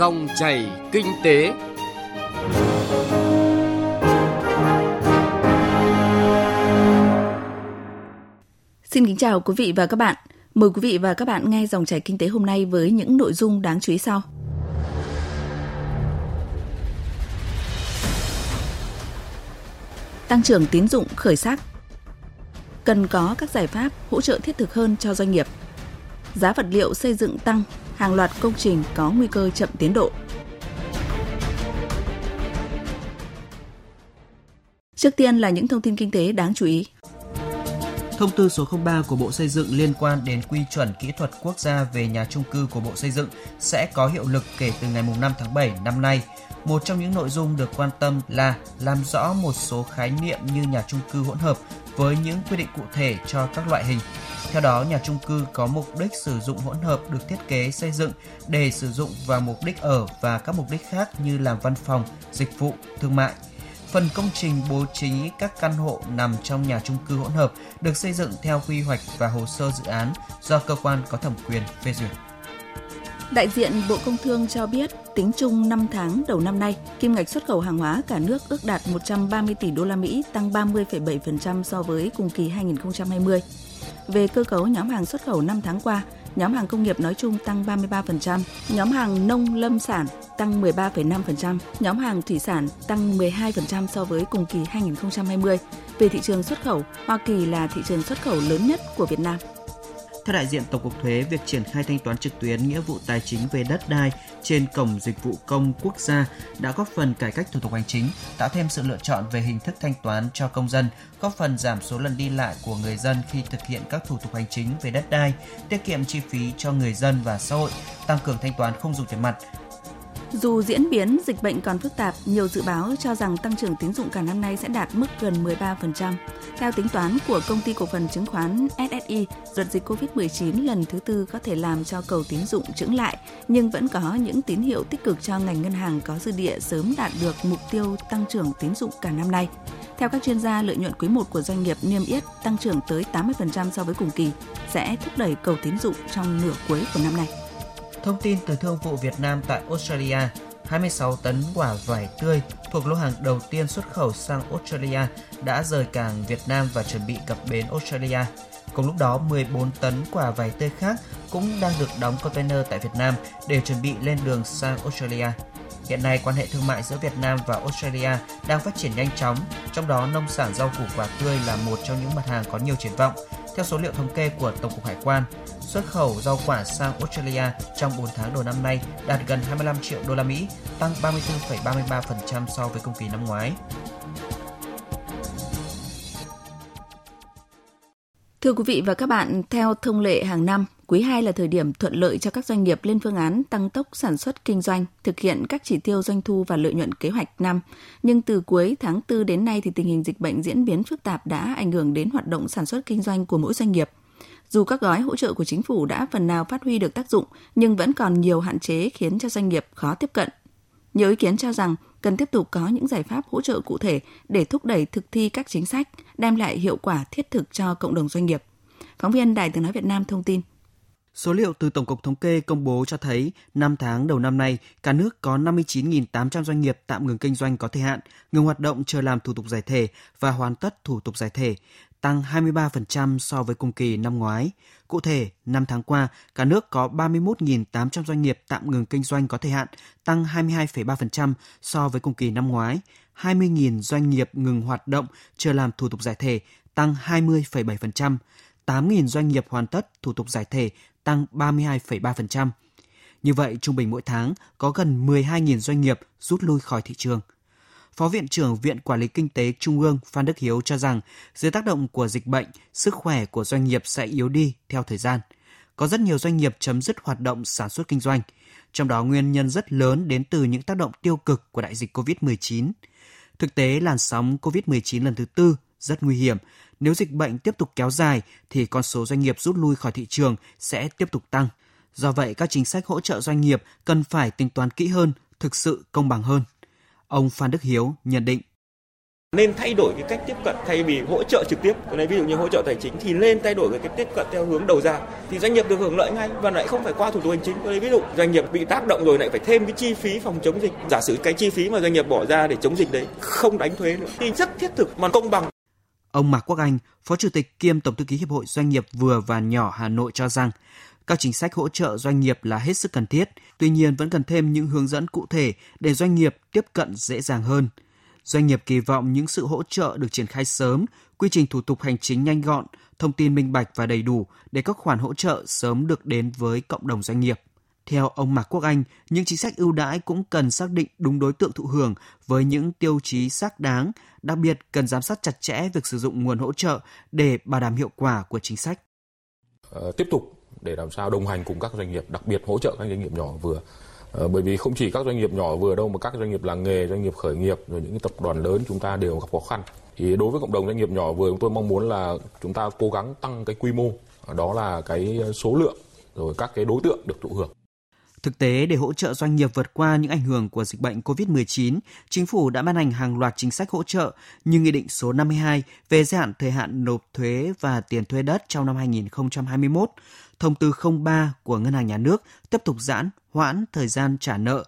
Dòng chảy kinh tế. Xin kính chào quý vị và các bạn. Mời quý vị và các bạn nghe dòng chảy kinh tế hôm nay với những nội dung đáng chú ý sau. Tăng trưởng tín dụng khởi sắc. Cần có các giải pháp hỗ trợ thiết thực hơn cho doanh nghiệp. Giá vật liệu xây dựng tăng, hàng loạt công trình có nguy cơ chậm tiến độ. Trước tiên là những thông tin kinh tế đáng chú ý. Thông tư số 03 của Bộ Xây dựng liên quan đến quy chuẩn kỹ thuật quốc gia về nhà trung cư của Bộ Xây dựng sẽ có hiệu lực kể từ ngày 5 tháng 7 năm nay. Một trong những nội dung được quan tâm là làm rõ một số khái niệm như nhà trung cư hỗn hợp với những quy định cụ thể cho các loại hình. Theo đó, nhà trung cư có mục đích sử dụng hỗn hợp được thiết kế xây dựng để sử dụng vào mục đích ở và các mục đích khác như làm văn phòng, dịch vụ, thương mại. Phần công trình bố trí các căn hộ nằm trong nhà trung cư hỗn hợp được xây dựng theo quy hoạch và hồ sơ dự án do cơ quan có thẩm quyền phê duyệt. Đại diện Bộ Công Thương cho biết, tính chung 5 tháng đầu năm nay, kim ngạch xuất khẩu hàng hóa cả nước ước đạt 130 tỷ đô la Mỹ, tăng 30,7% so với cùng kỳ 2020. Về cơ cấu nhóm hàng xuất khẩu 5 tháng qua, nhóm hàng công nghiệp nói chung tăng 33%, nhóm hàng nông lâm sản tăng 13,5%, nhóm hàng thủy sản tăng 12% so với cùng kỳ 2020. Về thị trường xuất khẩu, Hoa Kỳ là thị trường xuất khẩu lớn nhất của Việt Nam. Theo đại diện Tổng cục Thuế, việc triển khai thanh toán trực tuyến nghĩa vụ tài chính về đất đai trên cổng dịch vụ công quốc gia đã góp phần cải cách thủ tục hành chính, tạo thêm sự lựa chọn về hình thức thanh toán cho công dân, góp phần giảm số lần đi lại của người dân khi thực hiện các thủ tục hành chính về đất đai, tiết kiệm chi phí cho người dân và xã hội, tăng cường thanh toán không dùng tiền mặt, dù diễn biến dịch bệnh còn phức tạp, nhiều dự báo cho rằng tăng trưởng tín dụng cả năm nay sẽ đạt mức gần 13%. Theo tính toán của công ty cổ phần chứng khoán SSI, đợt dịch COVID-19 lần thứ tư có thể làm cho cầu tín dụng chững lại, nhưng vẫn có những tín hiệu tích cực cho ngành ngân hàng có dư địa sớm đạt được mục tiêu tăng trưởng tín dụng cả năm nay. Theo các chuyên gia, lợi nhuận quý 1 của doanh nghiệp niêm yết tăng trưởng tới 80% so với cùng kỳ sẽ thúc đẩy cầu tín dụng trong nửa cuối của năm nay. Thông tin từ Thương vụ Việt Nam tại Australia, 26 tấn quả vải tươi thuộc lô hàng đầu tiên xuất khẩu sang Australia đã rời cảng Việt Nam và chuẩn bị cập bến Australia. Cùng lúc đó, 14 tấn quả vải tươi khác cũng đang được đóng container tại Việt Nam để chuẩn bị lên đường sang Australia. Hiện nay, quan hệ thương mại giữa Việt Nam và Australia đang phát triển nhanh chóng, trong đó nông sản rau củ quả tươi là một trong những mặt hàng có nhiều triển vọng. Theo số liệu thống kê của Tổng cục Hải quan, xuất khẩu rau quả sang Australia trong 4 tháng đầu năm nay đạt gần 25 triệu đô la Mỹ, tăng 34,33% so với cùng kỳ năm ngoái. Thưa quý vị và các bạn, theo thông lệ hàng năm, quý 2 là thời điểm thuận lợi cho các doanh nghiệp lên phương án tăng tốc sản xuất kinh doanh, thực hiện các chỉ tiêu doanh thu và lợi nhuận kế hoạch năm. Nhưng từ cuối tháng 4 đến nay thì tình hình dịch bệnh diễn biến phức tạp đã ảnh hưởng đến hoạt động sản xuất kinh doanh của mỗi doanh nghiệp. Dù các gói hỗ trợ của chính phủ đã phần nào phát huy được tác dụng, nhưng vẫn còn nhiều hạn chế khiến cho doanh nghiệp khó tiếp cận. Nhiều ý kiến cho rằng cần tiếp tục có những giải pháp hỗ trợ cụ thể để thúc đẩy thực thi các chính sách, đem lại hiệu quả thiết thực cho cộng đồng doanh nghiệp. Phóng viên Đài Tiếng Nói Việt Nam thông tin. Số liệu từ Tổng cục Thống kê công bố cho thấy 5 tháng đầu năm nay, cả nước có 59.800 doanh nghiệp tạm ngừng kinh doanh có thời hạn, ngừng hoạt động chờ làm thủ tục giải thể và hoàn tất thủ tục giải thể, tăng 23% so với cùng kỳ năm ngoái. Cụ thể, 5 tháng qua, cả nước có 31.800 doanh nghiệp tạm ngừng kinh doanh có thời hạn, tăng 22,3% so với cùng kỳ năm ngoái. 20.000 doanh nghiệp ngừng hoạt động chờ làm thủ tục giải thể, tăng 20,7%. 8.000 doanh nghiệp hoàn tất thủ tục giải thể, tăng 32,3%. Như vậy, trung bình mỗi tháng có gần 12.000 doanh nghiệp rút lui khỏi thị trường. Phó Viện trưởng Viện Quản lý Kinh tế Trung ương Phan Đức Hiếu cho rằng, dưới tác động của dịch bệnh, sức khỏe của doanh nghiệp sẽ yếu đi theo thời gian. Có rất nhiều doanh nghiệp chấm dứt hoạt động sản xuất kinh doanh, trong đó nguyên nhân rất lớn đến từ những tác động tiêu cực của đại dịch COVID-19. Thực tế, làn sóng COVID-19 lần thứ tư rất nguy hiểm. Nếu dịch bệnh tiếp tục kéo dài thì con số doanh nghiệp rút lui khỏi thị trường sẽ tiếp tục tăng. Do vậy, các chính sách hỗ trợ doanh nghiệp cần phải tính toán kỹ hơn, thực sự công bằng hơn. Ông Phan Đức Hiếu nhận định. nên thay đổi cái cách tiếp cận thay vì hỗ trợ trực tiếp cái này ví dụ như hỗ trợ tài chính thì nên thay đổi cái cách tiếp cận theo hướng đầu ra thì doanh nghiệp được hưởng lợi ngay và lại không phải qua thủ tục hành chính cái này ví dụ doanh nghiệp bị tác động rồi lại phải thêm cái chi phí phòng chống dịch giả sử cái chi phí mà doanh nghiệp bỏ ra để chống dịch đấy không đánh thuế nữa thì rất thiết thực mà công bằng Ông Mạc Quốc Anh, Phó Chủ tịch kiêm Tổng thư ký Hiệp hội Doanh nghiệp vừa và nhỏ Hà Nội cho rằng, các chính sách hỗ trợ doanh nghiệp là hết sức cần thiết, tuy nhiên vẫn cần thêm những hướng dẫn cụ thể để doanh nghiệp tiếp cận dễ dàng hơn. Doanh nghiệp kỳ vọng những sự hỗ trợ được triển khai sớm, quy trình thủ tục hành chính nhanh gọn, thông tin minh bạch và đầy đủ để các khoản hỗ trợ sớm được đến với cộng đồng doanh nghiệp. Theo ông Mạc Quốc Anh, những chính sách ưu đãi cũng cần xác định đúng đối tượng thụ hưởng với những tiêu chí xác đáng, đặc biệt cần giám sát chặt chẽ việc sử dụng nguồn hỗ trợ để bảo đảm hiệu quả của chính sách. Uh, tiếp tục để làm sao đồng hành cùng các doanh nghiệp, đặc biệt hỗ trợ các doanh nghiệp nhỏ vừa. À, bởi vì không chỉ các doanh nghiệp nhỏ vừa đâu mà các doanh nghiệp làng nghề, doanh nghiệp khởi nghiệp rồi những tập đoàn lớn chúng ta đều gặp khó khăn. Thì đối với cộng đồng doanh nghiệp nhỏ vừa chúng tôi mong muốn là chúng ta cố gắng tăng cái quy mô, đó là cái số lượng rồi các cái đối tượng được thụ hưởng. Thực tế, để hỗ trợ doanh nghiệp vượt qua những ảnh hưởng của dịch bệnh COVID-19, chính phủ đã ban hành hàng loạt chính sách hỗ trợ như Nghị định số 52 về gia hạn thời hạn nộp thuế và tiền thuê đất trong năm 2021, Thông tư 03 của Ngân hàng Nhà nước tiếp tục giãn, hoãn thời gian trả nợ.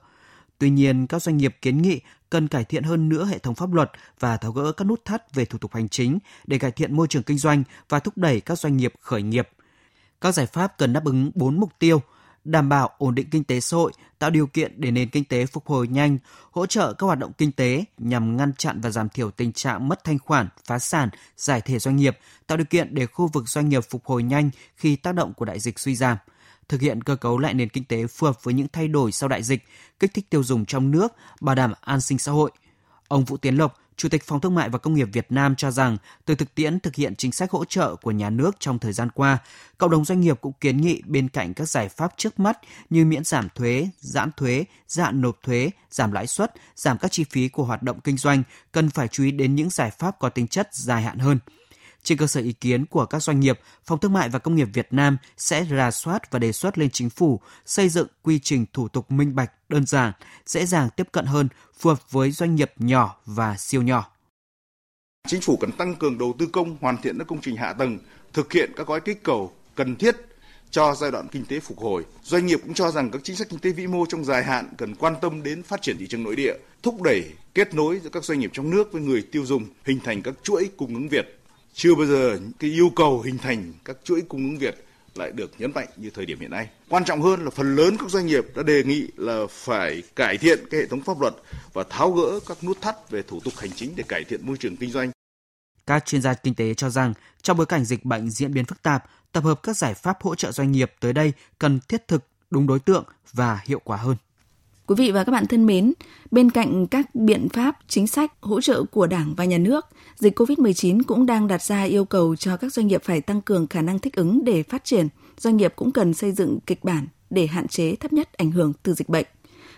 Tuy nhiên, các doanh nghiệp kiến nghị cần cải thiện hơn nữa hệ thống pháp luật và tháo gỡ các nút thắt về thủ tục hành chính để cải thiện môi trường kinh doanh và thúc đẩy các doanh nghiệp khởi nghiệp. Các giải pháp cần đáp ứng 4 mục tiêu – đảm bảo ổn định kinh tế xã hội, tạo điều kiện để nền kinh tế phục hồi nhanh, hỗ trợ các hoạt động kinh tế nhằm ngăn chặn và giảm thiểu tình trạng mất thanh khoản, phá sản, giải thể doanh nghiệp, tạo điều kiện để khu vực doanh nghiệp phục hồi nhanh khi tác động của đại dịch suy giảm thực hiện cơ cấu lại nền kinh tế phù hợp với những thay đổi sau đại dịch, kích thích tiêu dùng trong nước, bảo đảm an sinh xã hội. Ông Vũ Tiến Lộc, Chủ tịch Phòng Thương mại và Công nghiệp Việt Nam cho rằng, từ thực tiễn thực hiện chính sách hỗ trợ của nhà nước trong thời gian qua, cộng đồng doanh nghiệp cũng kiến nghị bên cạnh các giải pháp trước mắt như miễn giảm thuế, giãn thuế, giãn nộp thuế, giảm lãi suất, giảm các chi phí của hoạt động kinh doanh, cần phải chú ý đến những giải pháp có tính chất dài hạn hơn – trên cơ sở ý kiến của các doanh nghiệp, Phòng Thương mại và Công nghiệp Việt Nam sẽ rà soát và đề xuất lên chính phủ xây dựng quy trình thủ tục minh bạch, đơn giản, dễ dàng tiếp cận hơn, phù hợp với doanh nghiệp nhỏ và siêu nhỏ. Chính phủ cần tăng cường đầu tư công, hoàn thiện các công trình hạ tầng, thực hiện các gói kích cầu cần thiết cho giai đoạn kinh tế phục hồi. Doanh nghiệp cũng cho rằng các chính sách kinh tế vĩ mô trong dài hạn cần quan tâm đến phát triển thị trường nội địa, thúc đẩy kết nối giữa các doanh nghiệp trong nước với người tiêu dùng, hình thành các chuỗi cung ứng Việt. Chưa bao giờ cái yêu cầu hình thành các chuỗi cung ứng Việt lại được nhấn mạnh như thời điểm hiện nay. Quan trọng hơn là phần lớn các doanh nghiệp đã đề nghị là phải cải thiện cái hệ thống pháp luật và tháo gỡ các nút thắt về thủ tục hành chính để cải thiện môi trường kinh doanh. Các chuyên gia kinh tế cho rằng trong bối cảnh dịch bệnh diễn biến phức tạp, tập hợp các giải pháp hỗ trợ doanh nghiệp tới đây cần thiết thực, đúng đối tượng và hiệu quả hơn. Quý vị và các bạn thân mến, bên cạnh các biện pháp, chính sách hỗ trợ của Đảng và Nhà nước, dịch COVID-19 cũng đang đặt ra yêu cầu cho các doanh nghiệp phải tăng cường khả năng thích ứng để phát triển. Doanh nghiệp cũng cần xây dựng kịch bản để hạn chế thấp nhất ảnh hưởng từ dịch bệnh.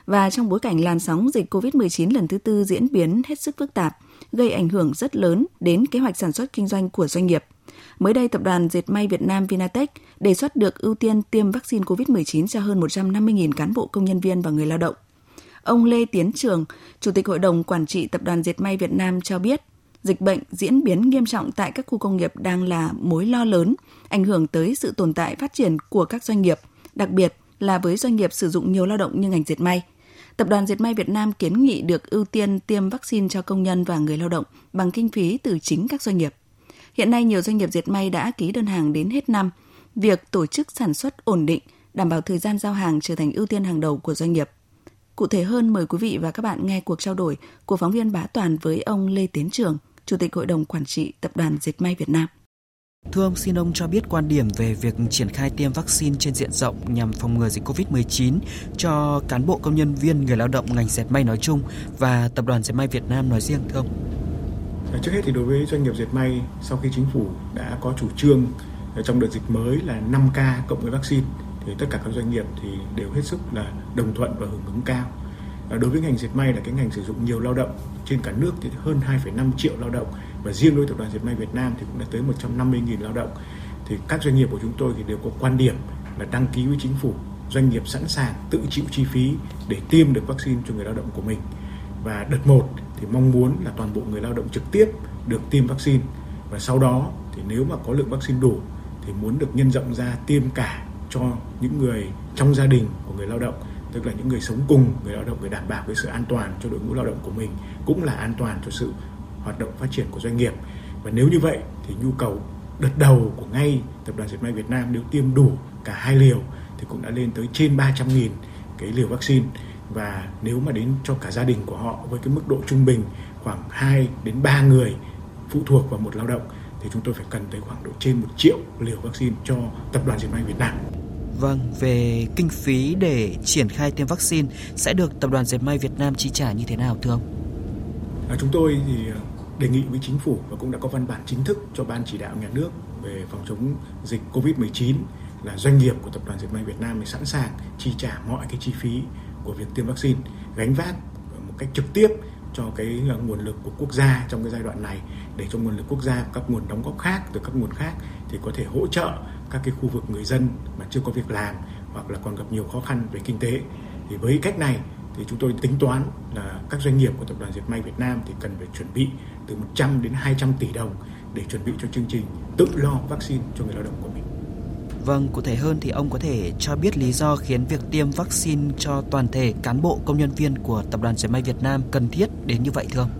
Và trong bối cảnh làn sóng dịch COVID-19 lần thứ tư diễn biến hết sức phức tạp, gây ảnh hưởng rất lớn đến kế hoạch sản xuất kinh doanh của doanh nghiệp. Mới đây, tập đoàn Dệt may Việt Nam Vinatech đề xuất được ưu tiên tiêm vaccine COVID-19 cho hơn 150.000 cán bộ công nhân viên và người lao động. Ông Lê Tiến Trường, Chủ tịch Hội đồng Quản trị Tập đoàn Dệt may Việt Nam cho biết, dịch bệnh diễn biến nghiêm trọng tại các khu công nghiệp đang là mối lo lớn, ảnh hưởng tới sự tồn tại phát triển của các doanh nghiệp, đặc biệt là với doanh nghiệp sử dụng nhiều lao động như ngành dệt may. Tập đoàn Dệt may Việt Nam kiến nghị được ưu tiên tiêm vaccine cho công nhân và người lao động bằng kinh phí từ chính các doanh nghiệp. Hiện nay nhiều doanh nghiệp dệt may đã ký đơn hàng đến hết năm. Việc tổ chức sản xuất ổn định, đảm bảo thời gian giao hàng trở thành ưu tiên hàng đầu của doanh nghiệp. Cụ thể hơn mời quý vị và các bạn nghe cuộc trao đổi của phóng viên Bá Toàn với ông Lê Tiến Trường, Chủ tịch Hội đồng Quản trị Tập đoàn Dệt may Việt Nam. Thưa ông, xin ông cho biết quan điểm về việc triển khai tiêm vaccine trên diện rộng nhằm phòng ngừa dịch COVID-19 cho cán bộ công nhân viên người lao động ngành dệt may nói chung và Tập đoàn Dệt may Việt Nam nói riêng thưa ông? Ờ, trước hết thì đối với doanh nghiệp dệt may, sau khi chính phủ đã có chủ trương ờ, trong đợt dịch mới là 5K cộng với vaccine thì tất cả các doanh nghiệp thì đều hết sức là đồng thuận và hưởng ứng cao. Ờ, đối với ngành dệt may là cái ngành sử dụng nhiều lao động trên cả nước thì hơn 2,5 triệu lao động và riêng đối tập đoàn dệt may Việt Nam thì cũng đã tới 150.000 lao động. Thì các doanh nghiệp của chúng tôi thì đều có quan điểm là đăng ký với chính phủ doanh nghiệp sẵn sàng tự chịu chi phí để tiêm được vaccine cho người lao động của mình và đợt 1 thì mong muốn là toàn bộ người lao động trực tiếp được tiêm vaccine. Và sau đó thì nếu mà có lượng vaccine đủ thì muốn được nhân rộng ra tiêm cả cho những người trong gia đình của người lao động, tức là những người sống cùng người lao động để đảm bảo cái sự an toàn cho đội ngũ lao động của mình, cũng là an toàn cho sự hoạt động phát triển của doanh nghiệp. Và nếu như vậy thì nhu cầu đợt đầu của ngay tập đoàn dệt may Việt Nam nếu tiêm đủ cả hai liều thì cũng đã lên tới trên 300.000 cái liều vaccine và nếu mà đến cho cả gia đình của họ với cái mức độ trung bình khoảng 2 đến 3 người phụ thuộc vào một lao động thì chúng tôi phải cần tới khoảng độ trên 1 triệu liều vaccine cho tập đoàn dệt may Việt Nam. Vâng, về kinh phí để triển khai tiêm vaccine sẽ được Tập đoàn Dệt may Việt Nam chi trả như thế nào thưa ông? À, chúng tôi thì à, đề nghị với chính phủ và cũng đã có văn bản chính thức cho ban chỉ đạo nhà nước về phòng chống dịch Covid-19 là doanh nghiệp của Tập đoàn Dệt may Việt Nam thì sẵn sàng chi trả mọi cái chi phí của việc tiêm vaccine, gánh vác một cách trực tiếp cho cái à, nguồn lực của quốc gia trong cái giai đoạn này để cho nguồn lực quốc gia các nguồn đóng góp khác từ các nguồn khác thì có thể hỗ trợ các cái khu vực người dân mà chưa có việc làm hoặc là còn gặp nhiều khó khăn về kinh tế thì với cách này thì chúng tôi tính toán là các doanh nghiệp của tập đoàn dệt may Việt Nam thì cần phải chuẩn bị từ 100 đến 200 tỷ đồng để chuẩn bị cho chương trình tự lo vaccine cho người lao động của mình. Vâng, cụ thể hơn thì ông có thể cho biết lý do khiến việc tiêm vaccine cho toàn thể cán bộ công nhân viên của Tập đoàn Dệt may Việt Nam cần thiết đến như vậy thưa ông?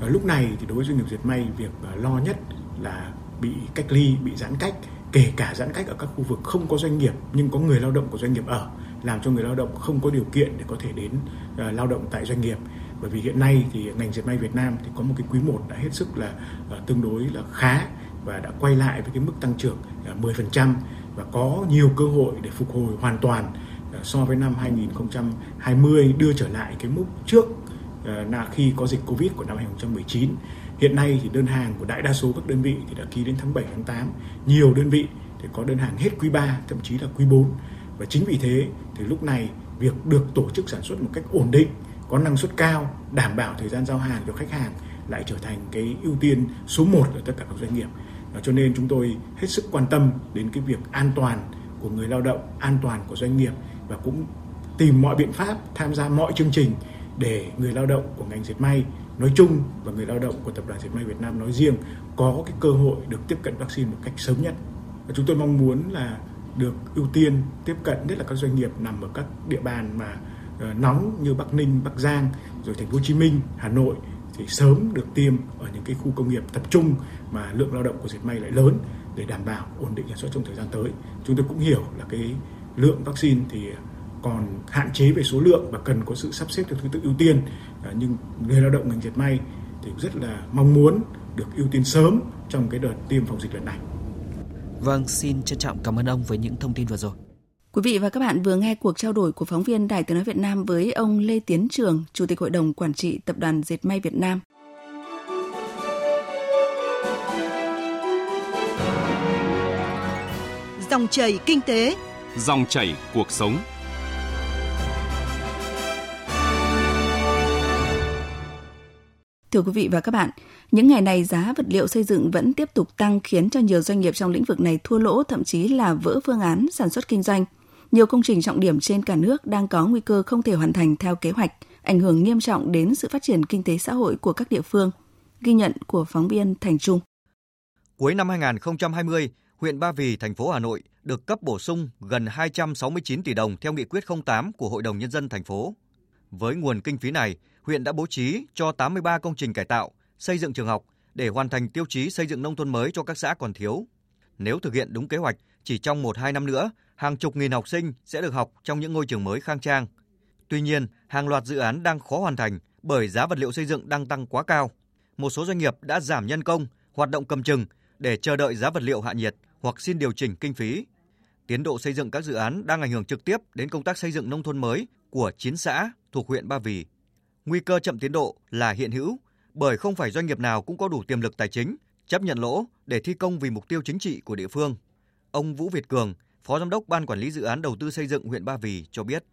Ở lúc này thì đối với doanh nghiệp dệt may việc à, lo nhất là bị cách ly, bị giãn cách, kể cả giãn cách ở các khu vực không có doanh nghiệp nhưng có người lao động của doanh nghiệp ở, làm cho người lao động không có điều kiện để có thể đến uh, lao động tại doanh nghiệp. Bởi vì hiện nay thì ngành dệt may Việt Nam thì có một cái quý 1 đã hết sức là uh, tương đối là khá và đã quay lại với cái mức tăng trưởng uh, 10% và có nhiều cơ hội để phục hồi hoàn toàn ờ, so với năm 2020 đưa trở lại cái mức trước ờ, là khi có dịch Covid của năm 2019. Hiện nay thì đơn hàng của đại đa số các đơn vị thì đã ký đến tháng 7 tháng 8. Nhiều đơn vị thì có đơn hàng hết quý 3 thậm chí là quý 4. Và chính vì thế thì lúc này việc được tổ chức sản xuất một cách ổn định, có năng suất cao, đảm bảo thời gian giao hàng cho khách hàng lại trở thành cái ưu tiên số 1 ở tất cả các doanh nghiệp. Và cho nên chúng tôi hết sức quan tâm đến cái việc an toàn của người lao động, an toàn của doanh nghiệp và cũng tìm mọi biện pháp tham gia mọi chương trình để người lao động của ngành dệt may nói chung và người lao động của tập đoàn dệt may Việt Nam nói riêng có cái cơ hội được tiếp cận vaccine một cách sớm nhất. Và chúng tôi mong muốn là được ưu tiên tiếp cận nhất là các doanh nghiệp nằm ở các địa bàn mà ờ, nóng như Bắc Ninh, Bắc Giang, rồi Thành phố Hồ Chí Minh, Hà Nội thì sớm được tiêm ở những cái khu công nghiệp tập trung mà lượng lao động của dệt may lại lớn để đảm bảo ổn định sản xuất trong thời gian tới. Chúng tôi cũng hiểu là cái lượng vaccine thì còn hạn chế về số lượng và cần có sự sắp xếp theo thứ tự ưu tiên à, nhưng người lao động ngành dệt may thì rất là mong muốn được ưu tiên sớm trong cái đợt tiêm phòng dịch lần này. Vâng, xin trân trọng cảm ơn ông với những thông tin vừa rồi. Quý vị và các bạn vừa nghe cuộc trao đổi của phóng viên Đài Tiếng nói Việt Nam với ông Lê Tiến Trường, Chủ tịch Hội đồng Quản trị Tập đoàn Dệt may Việt Nam. Dòng chảy kinh tế, dòng chảy cuộc sống. Thưa quý vị và các bạn, những ngày này giá vật liệu xây dựng vẫn tiếp tục tăng khiến cho nhiều doanh nghiệp trong lĩnh vực này thua lỗ thậm chí là vỡ phương án sản xuất kinh doanh. Nhiều công trình trọng điểm trên cả nước đang có nguy cơ không thể hoàn thành theo kế hoạch, ảnh hưởng nghiêm trọng đến sự phát triển kinh tế xã hội của các địa phương. Ghi nhận của phóng viên Thành Trung. Cuối năm 2020, huyện Ba Vì, thành phố Hà Nội được cấp bổ sung gần 269 tỷ đồng theo nghị quyết 08 của Hội đồng Nhân dân thành phố. Với nguồn kinh phí này, huyện đã bố trí cho 83 công trình cải tạo, xây dựng trường học để hoàn thành tiêu chí xây dựng nông thôn mới cho các xã còn thiếu. Nếu thực hiện đúng kế hoạch, chỉ trong 1-2 năm nữa, hàng chục nghìn học sinh sẽ được học trong những ngôi trường mới khang trang. Tuy nhiên, hàng loạt dự án đang khó hoàn thành bởi giá vật liệu xây dựng đang tăng quá cao. Một số doanh nghiệp đã giảm nhân công, hoạt động cầm chừng để chờ đợi giá vật liệu hạ nhiệt hoặc xin điều chỉnh kinh phí. Tiến độ xây dựng các dự án đang ảnh hưởng trực tiếp đến công tác xây dựng nông thôn mới của 9 xã thuộc huyện Ba Vì. Nguy cơ chậm tiến độ là hiện hữu bởi không phải doanh nghiệp nào cũng có đủ tiềm lực tài chính chấp nhận lỗ để thi công vì mục tiêu chính trị của địa phương. Ông Vũ Việt Cường, Phó Giám đốc Ban Quản lý Dự án Đầu tư xây dựng huyện Ba Vì cho biết.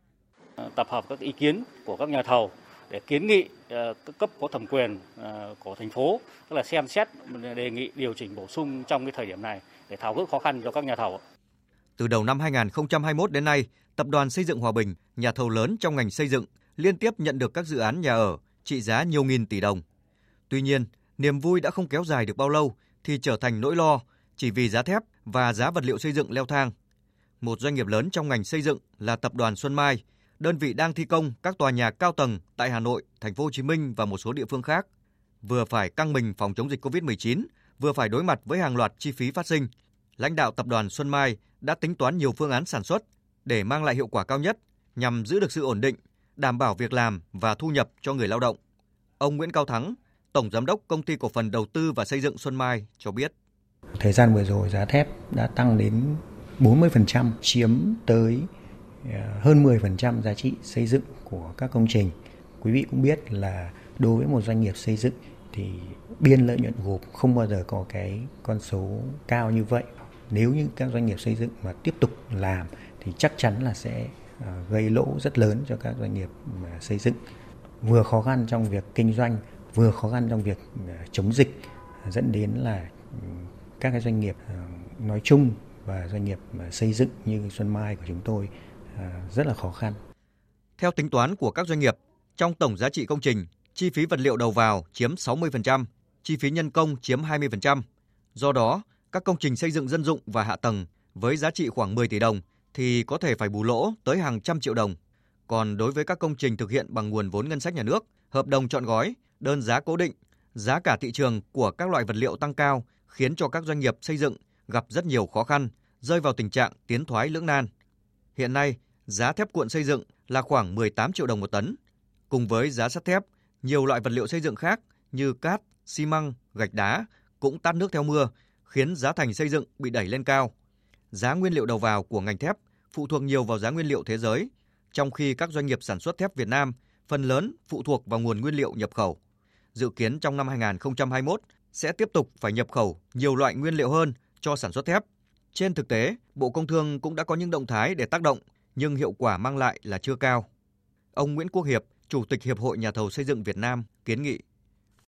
Tập hợp các ý kiến của các nhà thầu để kiến nghị ờ, các cấp có thẩm quyền ờ, của thành phố, tức là xem xét đề nghị điều chỉnh bổ sung trong cái thời điểm này để tháo gỡ khó khăn cho các nhà thầu. Từ đầu năm 2021 đến nay, Tập đoàn Xây dựng Hòa Bình, nhà thầu lớn trong ngành xây dựng, liên tiếp nhận được các dự án nhà ở trị giá nhiều nghìn tỷ đồng. Tuy nhiên, niềm vui đã không kéo dài được bao lâu thì trở thành nỗi lo chỉ vì giá thép và giá vật liệu xây dựng leo thang. Một doanh nghiệp lớn trong ngành xây dựng là tập đoàn Xuân Mai, đơn vị đang thi công các tòa nhà cao tầng tại Hà Nội, Thành phố Hồ Chí Minh và một số địa phương khác, vừa phải căng mình phòng chống dịch Covid-19, vừa phải đối mặt với hàng loạt chi phí phát sinh. Lãnh đạo tập đoàn Xuân Mai đã tính toán nhiều phương án sản xuất để mang lại hiệu quả cao nhất nhằm giữ được sự ổn định, đảm bảo việc làm và thu nhập cho người lao động. Ông Nguyễn Cao Thắng, Tổng Giám đốc Công ty Cổ phần Đầu tư và Xây dựng Xuân Mai cho biết. Thời gian vừa rồi giá thép đã tăng đến 40%, chiếm tới ờ, hơn 10% giá trị xây dựng của các công trình. Quý vị cũng biết là đối với một doanh nghiệp xây dựng thì biên lợi nhuận gộp không bao giờ có cái con số cao như vậy. Nếu như các doanh nghiệp xây dựng mà tiếp tục làm thì chắc chắn là sẽ ờ, gây lỗ rất lớn cho các doanh nghiệp xây dựng. Vừa khó khăn trong việc kinh doanh, vừa khó khăn trong việc ờ, chống dịch dẫn đến là ừ, các cái doanh nghiệp nói chung và doanh nghiệp à, xây dựng như Xuân Mai của chúng tôi à, rất là khó khăn. Theo tính toán của các doanh nghiệp, trong tổng giá trị công trình, chi phí vật liệu đầu vào chiếm 60%, chi phí nhân công chiếm 20%. Do đó, các công trình xây dựng dân dụng và hạ tầng với giá trị khoảng 10 tỷ đồng thì có thể phải bù lỗ tới hàng trăm triệu đồng. Còn đối với các công trình thực hiện bằng nguồn vốn ngân sách nhà nước, hợp đồng chọn gói, đơn giá cố định, giá cả thị trường của các loại vật liệu tăng cao khiến cho các doanh nghiệp xây dựng gặp rất nhiều khó khăn, rơi vào tình trạng tiến thoái lưỡng nan. Hiện nay, giá thép cuộn xây dựng là khoảng 18 triệu đồng một tấn. Cùng với giá sắt thép, nhiều loại vật liệu xây dựng khác như cát, xi măng, gạch đá cũng tát nước theo mưa, khiến giá thành xây dựng bị đẩy lên cao. Giá nguyên liệu đầu vào của ngành thép phụ thuộc nhiều vào giá nguyên liệu thế giới, trong khi các doanh nghiệp sản xuất thép Việt Nam phần lớn phụ thuộc vào nguồn nguyên liệu nhập khẩu. Dự kiến trong năm 2021 sẽ tiếp tục phải nhập khẩu nhiều loại nguyên liệu hơn cho sản xuất thép. Trên thực tế, Bộ Công Thương cũng đã có những động thái để tác động, nhưng hiệu quả mang lại là chưa cao. Ông Nguyễn Quốc Hiệp, Chủ tịch Hiệp hội Nhà thầu xây dựng Việt Nam kiến nghị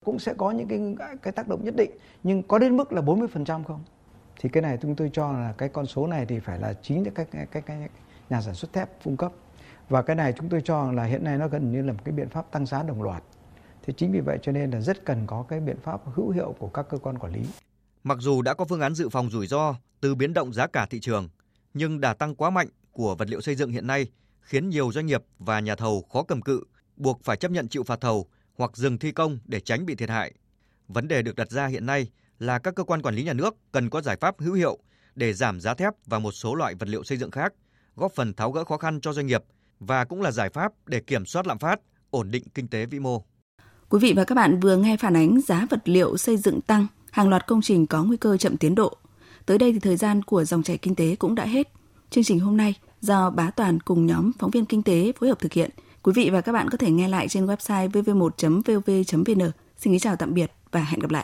cũng sẽ có những cái cái tác động nhất định nhưng có đến mức là 40% không? Thì cái này chúng tôi cho là cái con số này thì phải là chính các cái, cái, cái nhà sản xuất thép cung cấp. Và cái này chúng tôi cho là hiện nay nó gần như là một cái biện pháp tăng giá đồng loạt. Thì chính vì vậy cho nên là rất cần có cái biện pháp hữu hiệu của các cơ quan quản lý. Mặc dù đã có phương án dự phòng rủi ro từ biến động giá cả thị trường, nhưng đà tăng quá mạnh của vật liệu xây dựng hiện nay khiến nhiều doanh nghiệp và nhà thầu khó cầm cự, buộc phải chấp nhận chịu phạt thầu hoặc dừng thi công để tránh bị thiệt hại. Vấn đề được đặt ra hiện nay là các cơ quan quản lý nhà nước cần có giải pháp hữu hiệu để giảm giá thép và một số loại vật liệu xây dựng khác, góp phần tháo gỡ khó khăn cho doanh nghiệp và cũng là giải pháp để kiểm soát lạm phát, ổn định kinh tế vĩ mô. Quý vị và các bạn vừa nghe phản ánh giá vật liệu xây dựng tăng, hàng loạt công trình có nguy cơ chậm tiến độ. Tới đây thì thời gian của dòng chảy kinh tế cũng đã hết. Chương trình hôm nay do Bá Toàn cùng nhóm phóng viên kinh tế phối hợp thực hiện. Quý vị và các bạn có thể nghe lại trên website vv1.vv.vn. Xin kính chào tạm biệt và hẹn gặp lại.